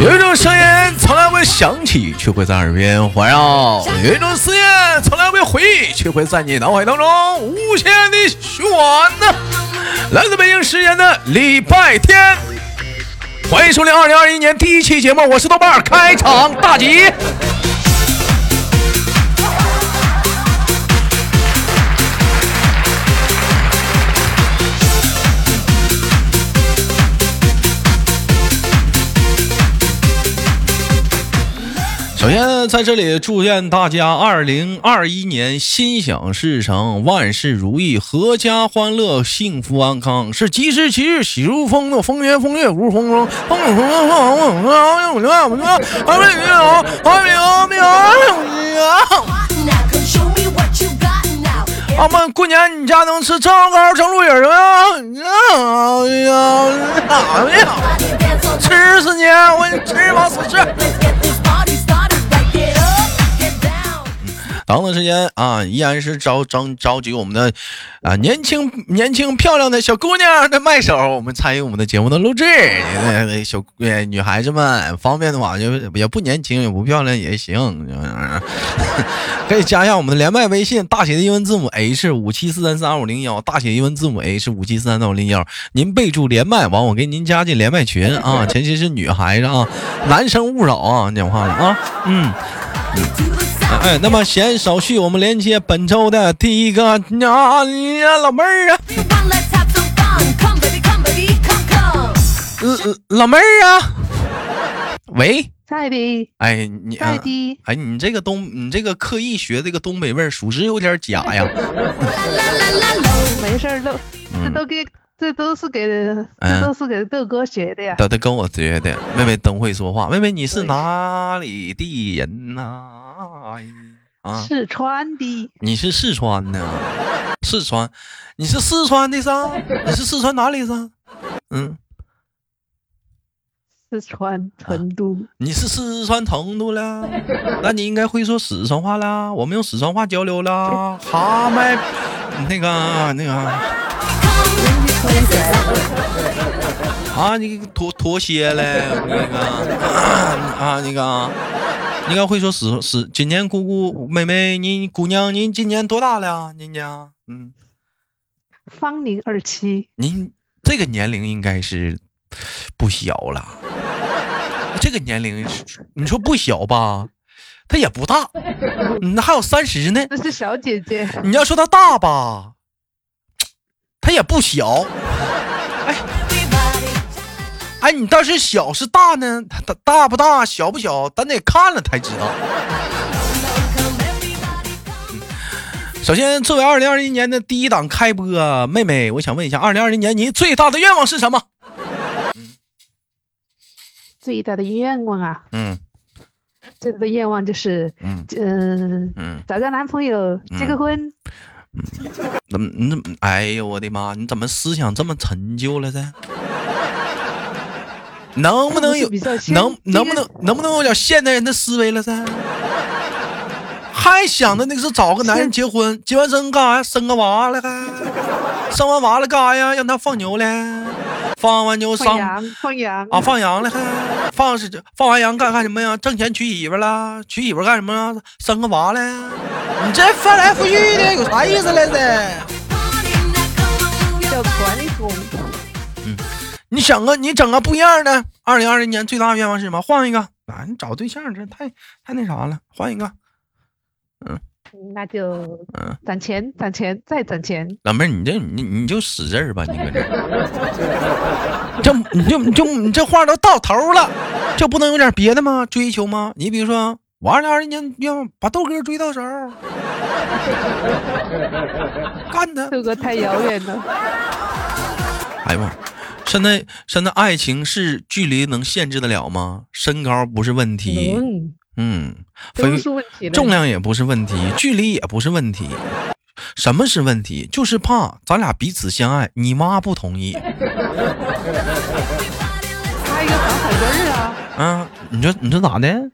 有一种声音从来未响起，却会在耳边环绕；有一种思念从来未回忆，却会在你脑海当中无限的循环呢。来自北京时间的礼拜天，欢迎收听二零二一年第一期节目，我是豆瓣，开场大吉。首先，在这里祝愿大家二零二一年心想事成，万事如意，阖家欢乐，幸福安康。是吉时吉日喜如风，那风月风月如风声。啊！我们过年，你家能吃蒸糕、蒸鹿茸吗？啊呀！吃死你！我吃饱死吃。长的时间啊，依然是召召召集我们的啊年轻年轻漂亮的小姑娘的麦手，我们参与我们的节目的录制。小女孩子们方便的话，就也不年轻也不漂亮也行，可以加一下我们的连麦微信，大写的英文字母 H 五七四三三二五零幺，大写的英文字母 H 五七四三三五零幺。您备注连麦，完我给您加进连麦群啊。前期是女孩子啊，男生勿扰啊，讲话了啊，嗯。哎，那么闲少叙，我们连接本周的第一个啊，老妹儿啊，老妹儿啊，喂，在的，哎你，在的，哎你这个东，你这个刻意学这个东北味儿，属实有点假呀。没事儿，都这都给。这都是给，这都是给豆哥学的呀。豆豆跟我学的。妹妹真会说话。妹妹，你是哪里的人呐？啊，四川的。你是四川的？四川？你是四川的噻？你是四川哪里噻？嗯，四川成都。你是四川成都了？那你应该会说四川话啦。我们用四川话交流啦。哈麦，那个那个。啊，你脱脱鞋嘞？那个啊，那个，你该会说是是。今年姑姑妹妹，您姑娘，您今年多大了？您家嗯，芳龄二七。您这个年龄应该是不小了。这个年龄，你说不小吧？她也不大，那还有三十呢。那是小姐姐。你要说她大吧？他也不小，哎，哎，你倒是小是大呢？大大不大，小不小，咱得看了才知道。首先，作为二零二一年的第一档开播，妹妹，我想问一下，二零二零年您最大的愿望是什么？最大的愿望啊？嗯，最大的愿望就是，嗯嗯，找个男朋友，结个婚。怎么？你怎么？哎呦我的妈！你怎么思想这么陈旧了噻？能不能有？能能不能能不能有点现代人的思维了噻？还想着那个是找个男人结婚，结完婚干啥呀？生个娃了还？生完娃了干啥呀？让他放牛了。放完牛上放羊啊，放羊了还放是放完羊干干什么呀？挣钱娶媳妇了，娶媳妇干什么？生个娃了？你这翻来覆去的有啥意思来着？叫传统。嗯，你想个你整个不一样的。二零二零年最大的愿望是什么？换一个啊！你找对象这太太那啥了，换一个。嗯。那就嗯，攒钱，攒钱，再攒钱。老妹儿，你这你你就使劲儿吧，你搁这，这你就你就你这话都到头了，就不能有点别的吗？追求吗？你比如说，我二零二一年要把豆哥追到手，干他！豆哥太遥远了。哎呀妈现在现在爱情是距离能限制得了吗？身高不是问题。嗯，重量也不是问题，距离也不是问题，什么是问题？就是怕咱俩彼此相爱，你妈不同意。差一个房产证啊！啊，你说你说咋的？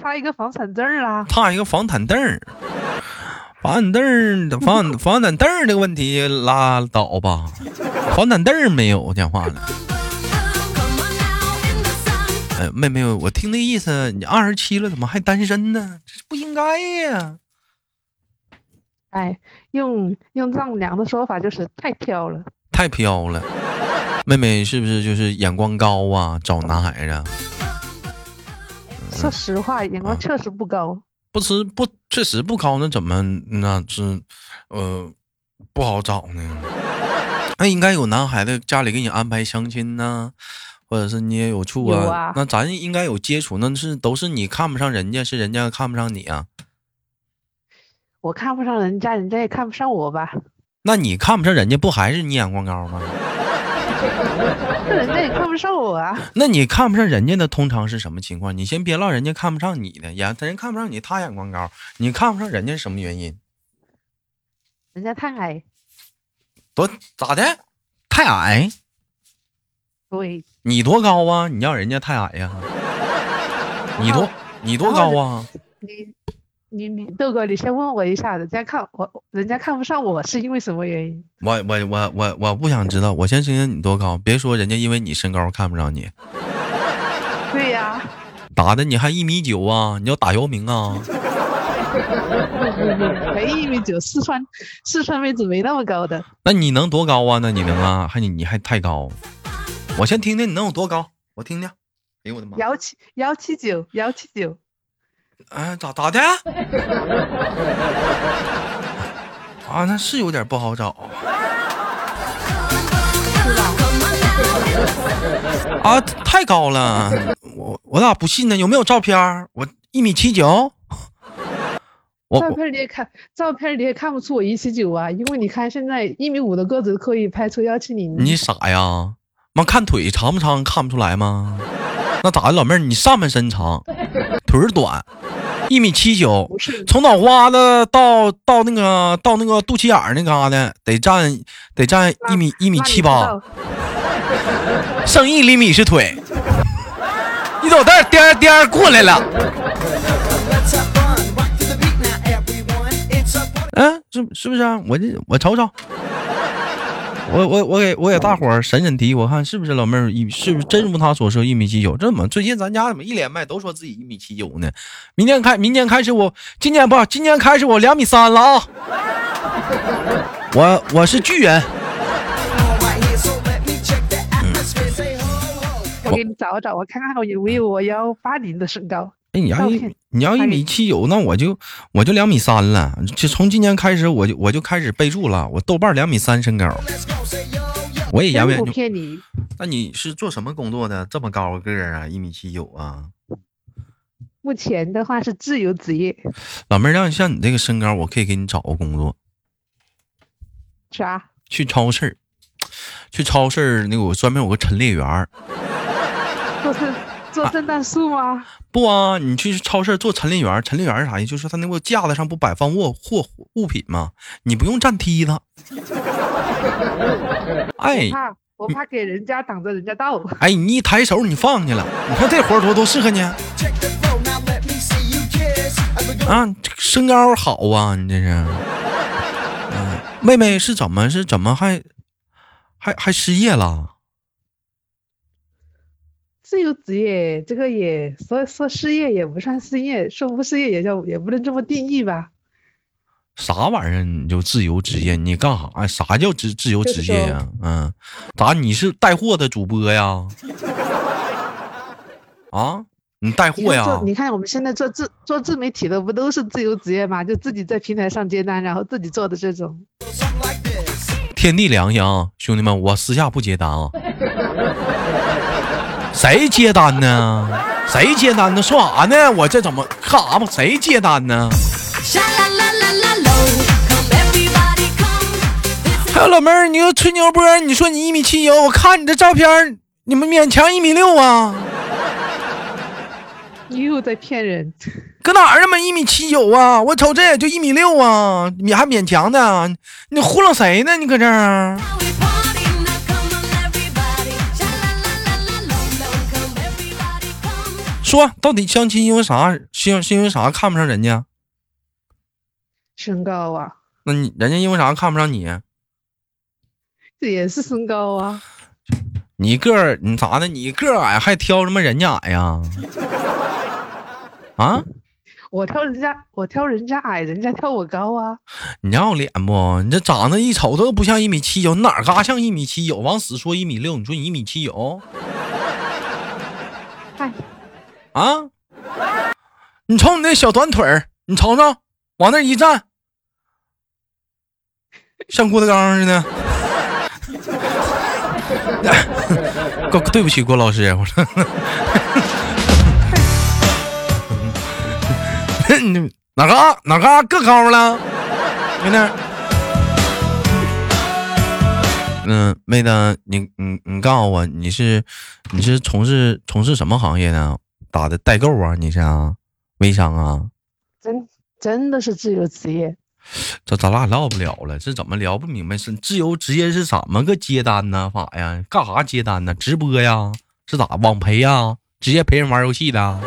差一个房产证啊！差一个房产证房板凳房房产证这个问题拉倒吧，房板凳没有讲话了。哎，妹妹，我听那意思，你二十七了，怎么还单身呢？这不应该呀。哎，用用丈母娘的说法就是太飘了，太飘了。妹妹是不是就是眼光高啊？找男孩子？说实话，眼光确实不高。不吃不确实不高，那怎么那是呃不好找呢？那应该有男孩子家里给你安排相亲呢。或者是你也有处啊？那咱应该有接触，那是都是你看不上人家，是人家看不上你啊？我看不上人家，人家也看不上我吧？那你看不上人家，不还是你眼光高吗？那人家也看不上我啊？那你看不上人家的通常是什么情况？你先别唠人家看不上你的，眼人看不上你，他眼光高，你看不上人家是什么原因？人家太矮。多咋的？太矮？对。你多高啊？你让人家太矮呀？你多你多高啊？你你你豆哥，你先问我一下，人家看我，人家看不上我是因为什么原因？我我我我我不想知道，我先听听你多高，别说人家因为你身高看不上你。对呀。打的你还一米九啊？你要打姚明啊？没一米九，四川四川妹子没那么高的。那你能多高啊？那你能啊？还你你还太高。我先听听你能有多高，我听听。哎呦我的妈！幺七幺七九幺七九。哎，咋咋的？啊，那是有点不好找。啊，太高了，我我咋不信呢？有没有照片？我一米七九。照片你也看，照片你也看不出我一七九啊，因为你看现在一米五的个子可以拍出幺七零。你傻呀？妈看腿长不长看不出来吗？那咋的，老妹儿你上半身长，腿儿短，一米七九，从脑瓜子到到那个到那个肚脐眼儿那嘎达得占得占一米一米七八，剩一厘米是腿。你走这颠颠过来了。嗯，是是不是啊？我这我瞅瞅。我我我给我给大伙儿审审题，我看是不是老妹儿一是不是真如他所说一米七九？这怎么最近咱家怎么一连麦都说自己一米七九呢？明年开明年开始我今年不今年开始我两米三了啊！我我是巨人。我给你找找，我看看我有没有我幺八零的身高。你要一你要一米七九，那我就我就两米三了。就从今年开始，我就我就开始备注了。我豆瓣两米三身高，我也言不骗你。那你是做什么工作的？这么高个儿啊，一米七九啊？目前的话是自由职业。老妹儿，让像你这个身高，我可以给你找个工作。啥？去超市，去超市那个我专门有个陈列员。做是。做圣诞树吗？不啊，你去超市做陈列员。陈列员是啥意思？就是他那个架子上不摆放货货物品吗？你不用站梯子。哎，怕我怕给人家挡着人家道。哎，你一抬手你放去了。你看这活多多适合你。啊，身高好啊，你这是。嗯，妹妹是怎么是怎么还还还失业了？自由职业，这个也说说失业也不算失业，说不失业也叫也不能这么定义吧？啥玩意儿？你就自由职业？你干啥？啥叫自自由职业呀？嗯，咋？你是带货的主播呀？啊？你带货呀？你看我们现在做自做自媒体的不都是自由职业吗？就自己在平台上接单，然后自己做的这种。天地良心啊，兄弟们，我私下不接单啊。谁接单呢？谁接单呢？说啥呢？我这怎么干啥嘛？谁接单呢？还有老妹儿，你又吹牛波？你说你一米七九，我看你这照片，你们勉强一米六啊？你又在骗人？搁哪儿啊？嘛一米七九啊？我瞅这也就一米六啊，你还勉强的？你糊弄谁呢？你搁这儿？说到底相亲因为啥？是是因为啥看不上人家？身高啊？那你人家因为啥看不上你？这也是身高啊。你个儿你咋的？你个矮还挑什么人家矮呀？啊？我挑人家，我挑人家矮，人家挑我高啊！你要脸不？你这长得一瞅都不像一米七九，哪嘎像一米七九？往死说一米六，你说你一米七九？啊？你瞅你那小短腿儿，你瞅瞅，往那一站，像郭德纲似的。郭，对不起，郭老师，我说。你哪嘎哪嘎个高了，妹子？嗯，妹子，你你你告诉我，你是你是从事从事什么行业的？打的代购啊？你是啊？微商啊？真真的是自由职业？这咱俩唠不了了，这怎么聊不明白？是自由职业是怎么个接单呢？法呀？干啥接单呢？直播呀？是咋网陪呀？直接陪人玩游戏的？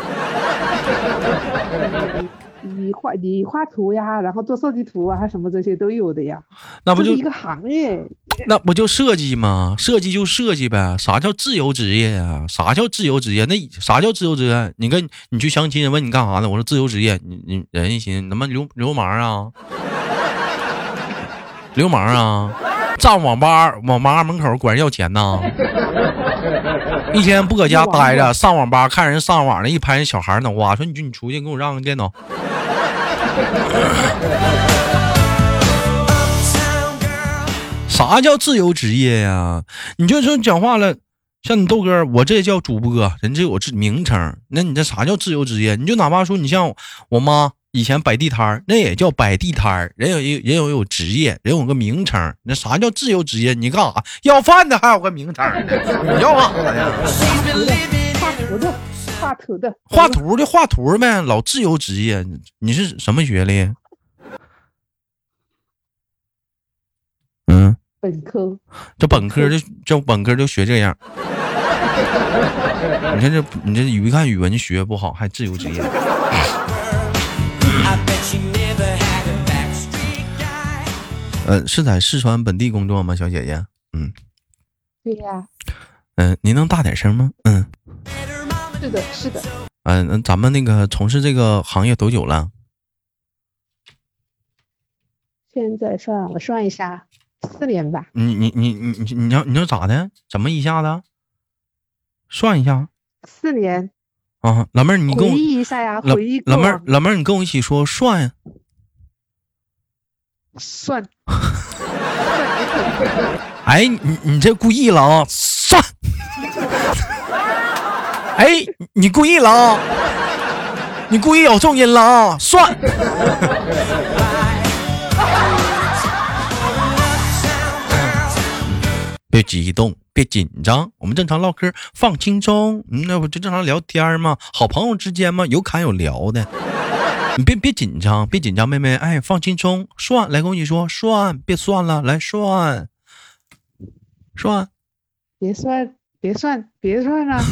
你画你画图呀，然后做设计图啊，什么这些都有的呀。那不就一个行业？那不就设计吗？设计就设计呗。啥叫自由职业呀？啥叫自由职业？那啥叫自由职业？你跟你去相亲，问你干啥呢？我说自由职业。你你人一寻，他妈流流氓啊！流氓啊！站网吧网吧门口管人要钱呢。一天不搁家待着，上网吧看人上网呢，一拍人小孩脑瓜，说你就你出去给我让个电脑。啥叫自由职业呀？你就说讲话了，像你豆哥，我这叫主播，人这有这名称。那你这啥叫自由职业？你就哪怕说你像我妈以前摆地摊那也叫摆地摊人有一人有有职业，人有个名称。那啥叫自由职业？你干啥要饭的还有个名称呢？你要啥呀？画图的，画图的，画图的画图呗，老自由职业。你是什么学历？嗯，本科。这本科就这本科就学这样。你看这你这语一看语文学不好，还自由职业。呃，是在四川本地工作吗，小姐姐？嗯，对呀。嗯，您能大点声吗？嗯，是的，是的。嗯，那咱们那个从事这个行业多久了？现在算我算一下，四年吧。你你你你你你要你要咋的？怎么一下子？算一下。四年。啊，老妹儿，你跟我回忆一下呀，老回忆。老妹儿，老妹儿，你跟我一起说算。算。哎，你你这故意了啊！算。哎，你故意了啊！你故意有重音了啊！算。别激动，别紧张，我们正常唠嗑，放轻松。嗯，那不就正常聊天吗？好朋友之间嘛，有侃有聊的。你别别紧张，别紧张，妹妹，哎，放轻松，算，来跟我一起说，算，别算了，来算，算，别算，别算，别算了。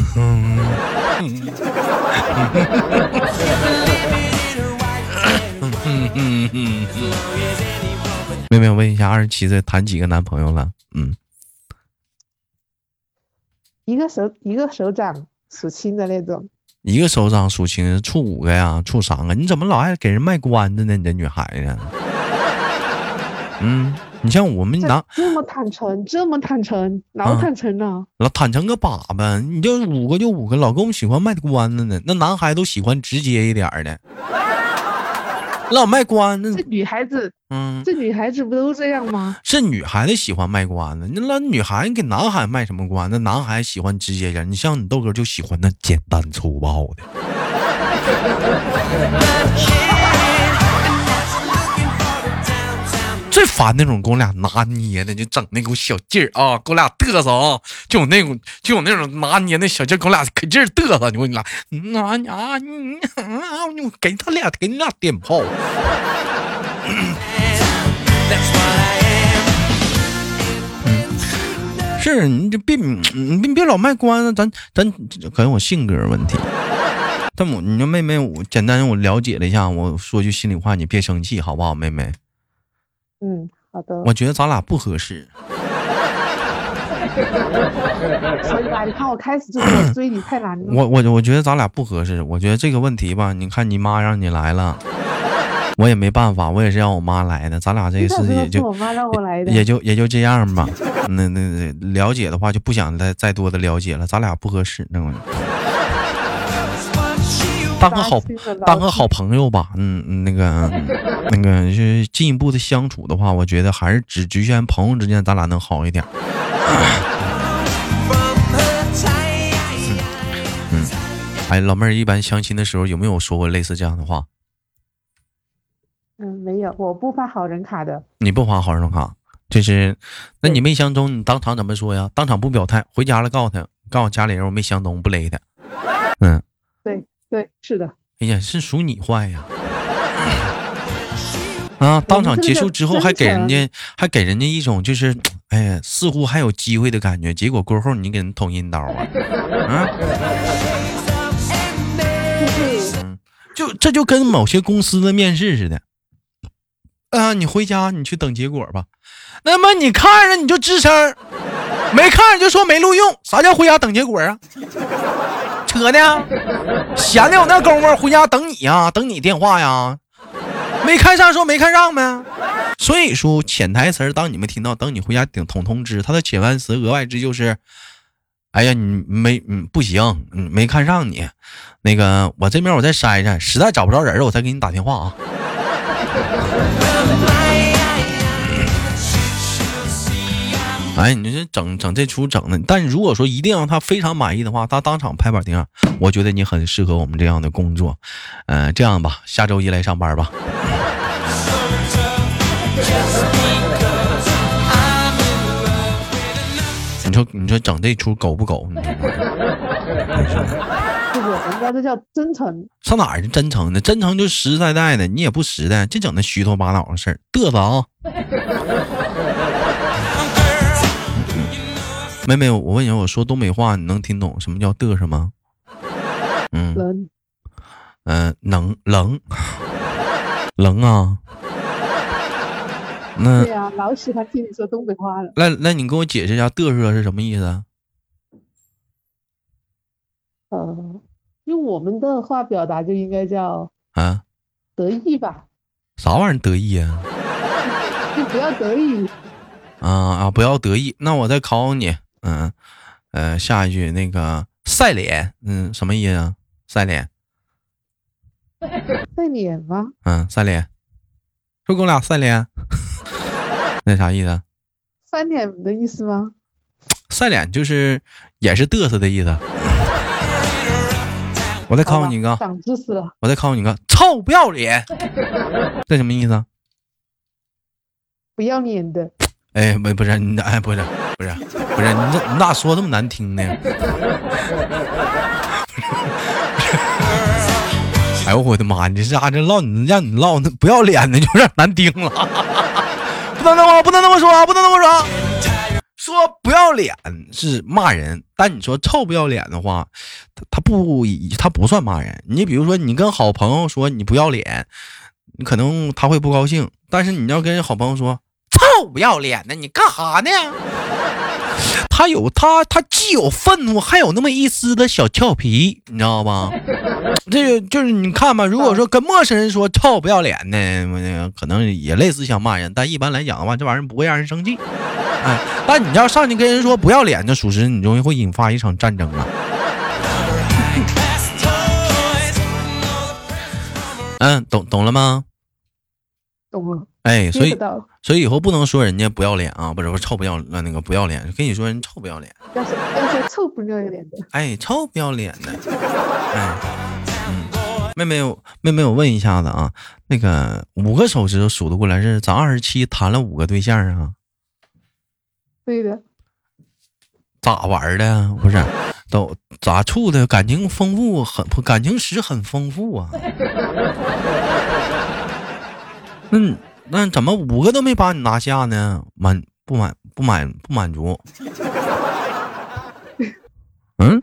妹妹，我问一下，二十七岁谈几个男朋友了？嗯。一个手一个手掌数清的那种，一个手掌数清，处五个呀，处三个？你怎么老爱给人卖关子呢？你这女孩子，嗯，你像我们男这么坦诚，这么坦诚，老坦诚了，老坦诚个粑粑，你就五个就五个，老跟我们喜欢卖关子呢。那男孩都喜欢直接一点的。老卖关子，这女孩子，嗯，这女孩子不都这样吗？是女孩子喜欢卖关子，那那女孩子给男孩卖什么关？子男孩喜欢直接点，你像你豆哥就喜欢那简单粗暴的。最烦那种给我俩拿捏的，就整那股小劲儿啊，给我俩嘚瑟啊，就有那种就有那种拿捏那小劲儿，给我俩可劲儿嘚瑟，你我你俩，啊啊你啊，我给他俩给你俩点炮。是你这别你别别老卖关子，咱咱可能我性格问题。但我，你说妹妹，我简单我了解了一下，我说句心里话，你别生气好不好，妹妹？嗯，好的。我觉得咱俩不合适。所以吧，你看我开始就是追你太难了。我我我觉得咱俩不合适。我觉得这个问题吧，你看你妈让你来了，我也没办法，我也是让我妈来的。咱俩这个事情也就我妈让我来的，也就也就这样吧。那那了解的话，就不想再再多的了解了。咱俩不合适，那我。当个好当个好朋友吧，嗯，那个那个是进一步的相处的话，我觉得还是只局限朋友之间，咱俩能好一点。嗯，哎，老妹儿，一般相亲的时候有没有说过类似这样的话？嗯，没有，我不发好人卡的。你不发好人卡，就是，那你没相中，你当场怎么说呀？当场不表态，回家了告诉他，告诉家里人我没相中，不勒他。嗯。对，是的。哎呀，是属你坏呀！啊，当场结束之后还给人家，还给人家一种就是，哎呀，似乎还有机会的感觉。结果过后你给人捅阴刀啊！啊！嗯，就这就跟某些公司的面试似的。啊，你回家你去等结果吧。那么你看着你就吱声，没看着就说没录用。啥叫回家等结果啊？扯呢，闲的有那功夫回家等你呀，等你电话呀。没看上说没看上呗。所以说潜台词，当你们听到等你回家等通通知，他的潜台词额外之就是，哎呀你没嗯不行嗯，没看上你，那个我这边我再筛筛，实在找不着人我再给你打电话啊。哎，你这整整这出整的，但如果说一定让他非常满意的话，他当场拍板定，我觉得你很适合我们这样的工作。嗯，这样吧，下周一来上班吧。你说，你说整这出狗不狗？你说，不是，人家这叫真诚。上哪儿去真诚呢？真诚就实实在在的，你也不实在，净整那虚头巴脑的事儿，嘚瑟啊！妹妹，我问你，我说东北话你能听懂什么叫嘚瑟吗？嗯，能，嗯，能能能啊。那对呀，老喜欢听你说东北话了。那那你给我解释一下嘚瑟是什么意思？呃，用我们的话表达就应该叫啊，得意吧？啥玩意儿得意啊？就 不要得意。啊啊！不要得意。那我再考考你。嗯，呃，下一句那个晒脸，嗯，什么意思啊？晒脸，晒脸吗？嗯，晒脸，说跟我俩晒脸，那啥意思？晒脸的意思吗？晒脸就是也是嘚瑟的意思。我再考考你一个，长知识了。我再考考你一个，臭不要脸，这什么意思？不要脸的。哎，不，不是你，哎，不是，不是，不是你这，你咋说这么难听呢？哎呦我的妈！你这家这唠你让你唠那不要脸的，就有点难听了。不能那么，不能那么说啊，不能那么说。说不要脸是骂人，但你说臭不要脸的话，他他不他不算骂人。你比如说，你跟好朋友说你不要脸，你可能他会不高兴。但是你要跟好朋友说。臭不要脸的，你干哈呢？他有他，他既有愤怒，还有那么一丝的小俏皮，你知道吗？这个就是你看吧，如果说跟陌生人说臭不要脸的，可能也类似像骂人，但一般来讲的话，这玩意儿不会让人生气。哎，但你要上去跟人说不要脸，那属实你容易会引发一场战争啊。嗯，懂懂了吗？懂了。哎，所以所以以后不能说人家不要脸啊，不是说臭不要那那个不要脸，跟你说人臭不要脸，要说要说臭不要脸的，哎，臭不要脸的，哎，嗯，妹妹妹妹，我问一下子啊，那个五个手指头数得过来是咱二十七谈了五个对象啊？对的，咋玩的？不是，都咋处的？感情丰富，很感情史很丰富啊。嗯。那怎么五个都没把你拿下呢？满不满不满不满足？嗯？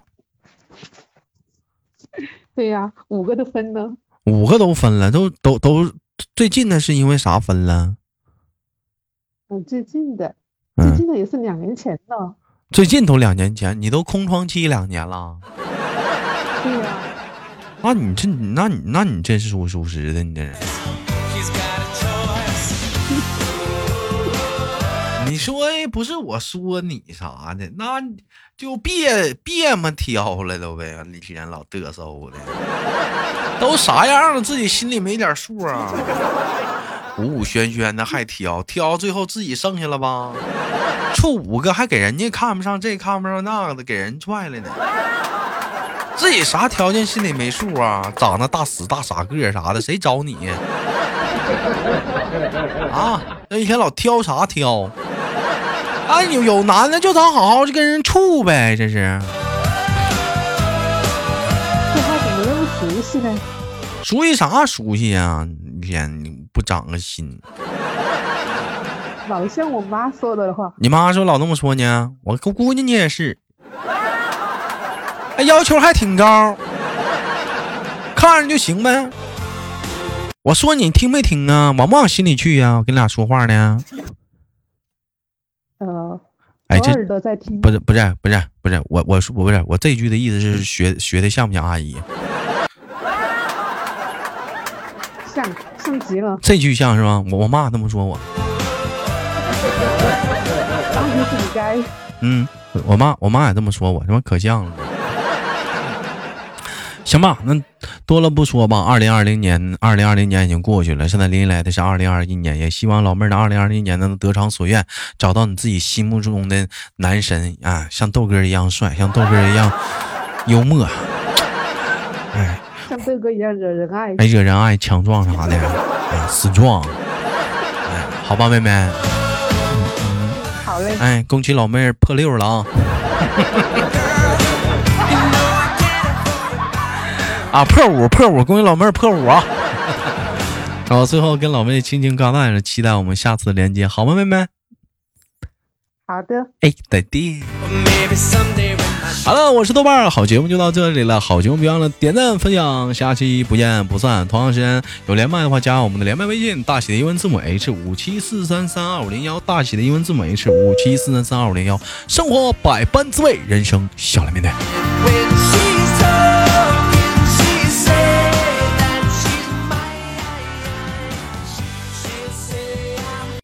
对呀，五个都分了。五个都分了，都都都最近的是因为啥分了？嗯，最近的，最近的也是两年前的。最近都两年前，你都空窗期两年了。对呀。那你这，那你那你这是属属实的，你这人。你说不是我说你啥的，那就别别么挑了都呗，一天老嘚瑟的，都啥样了，自己心里没点数啊？五五轩轩的还挑，挑最后自己剩下了吧？处五个还给人家看不上这看不上那个的，给人踹了呢。自己啥条件心里没数啊？长得大死大傻个啥的，谁找你？啊，那一天老挑啥挑？哎，有有男的就咱好好就跟人处呗，这是。这话怎么那么熟悉呢？熟悉啥熟悉呀？一天你不长个心。老像我妈说的话。你妈说老那么说呢？我我估计你也是。哎，要求还挺高，看着就行呗。我说你听没听啊？往不往心里去呀？我跟你俩说话呢。呃，哎，这在听。不是不是不是不是，我我说我不是我这句的意思是学学的像不像阿姨？像像极了。这句像是吗？我我妈这么说我。阿姨自己该。嗯，我妈我妈也这么说我，他妈可像了。行吧，那多了不说吧。二零二零年，二零二零年已经过去了，现在临来的是二零二一年。也希望老妹儿的二零二零年能得偿所愿，找到你自己心目中的男神啊，像豆哥一样帅，像豆哥一样幽默，哎，像豆哥一样惹人爱，哎，惹人爱，强壮啥的，哎，死壮，哎，好吧，妹妹，好嘞，哎，恭喜老妹儿破六了啊。啊破五破五，恭喜老妹儿破五啊！然后最后跟老妹轻轻告白了，期待我们下次连接，好吗，妹妹？好的。哎，再见。好了，我是豆瓣儿，好节目就到这里了，好节目别忘了点赞分享，下期不见不散。同样时间有连麦的话，加我们的连麦微信，大写的英文字母 H 五七四三三二五零幺，大写的英文字母 H 五七四三三二五零幺。生活百般滋味，人生笑来面对。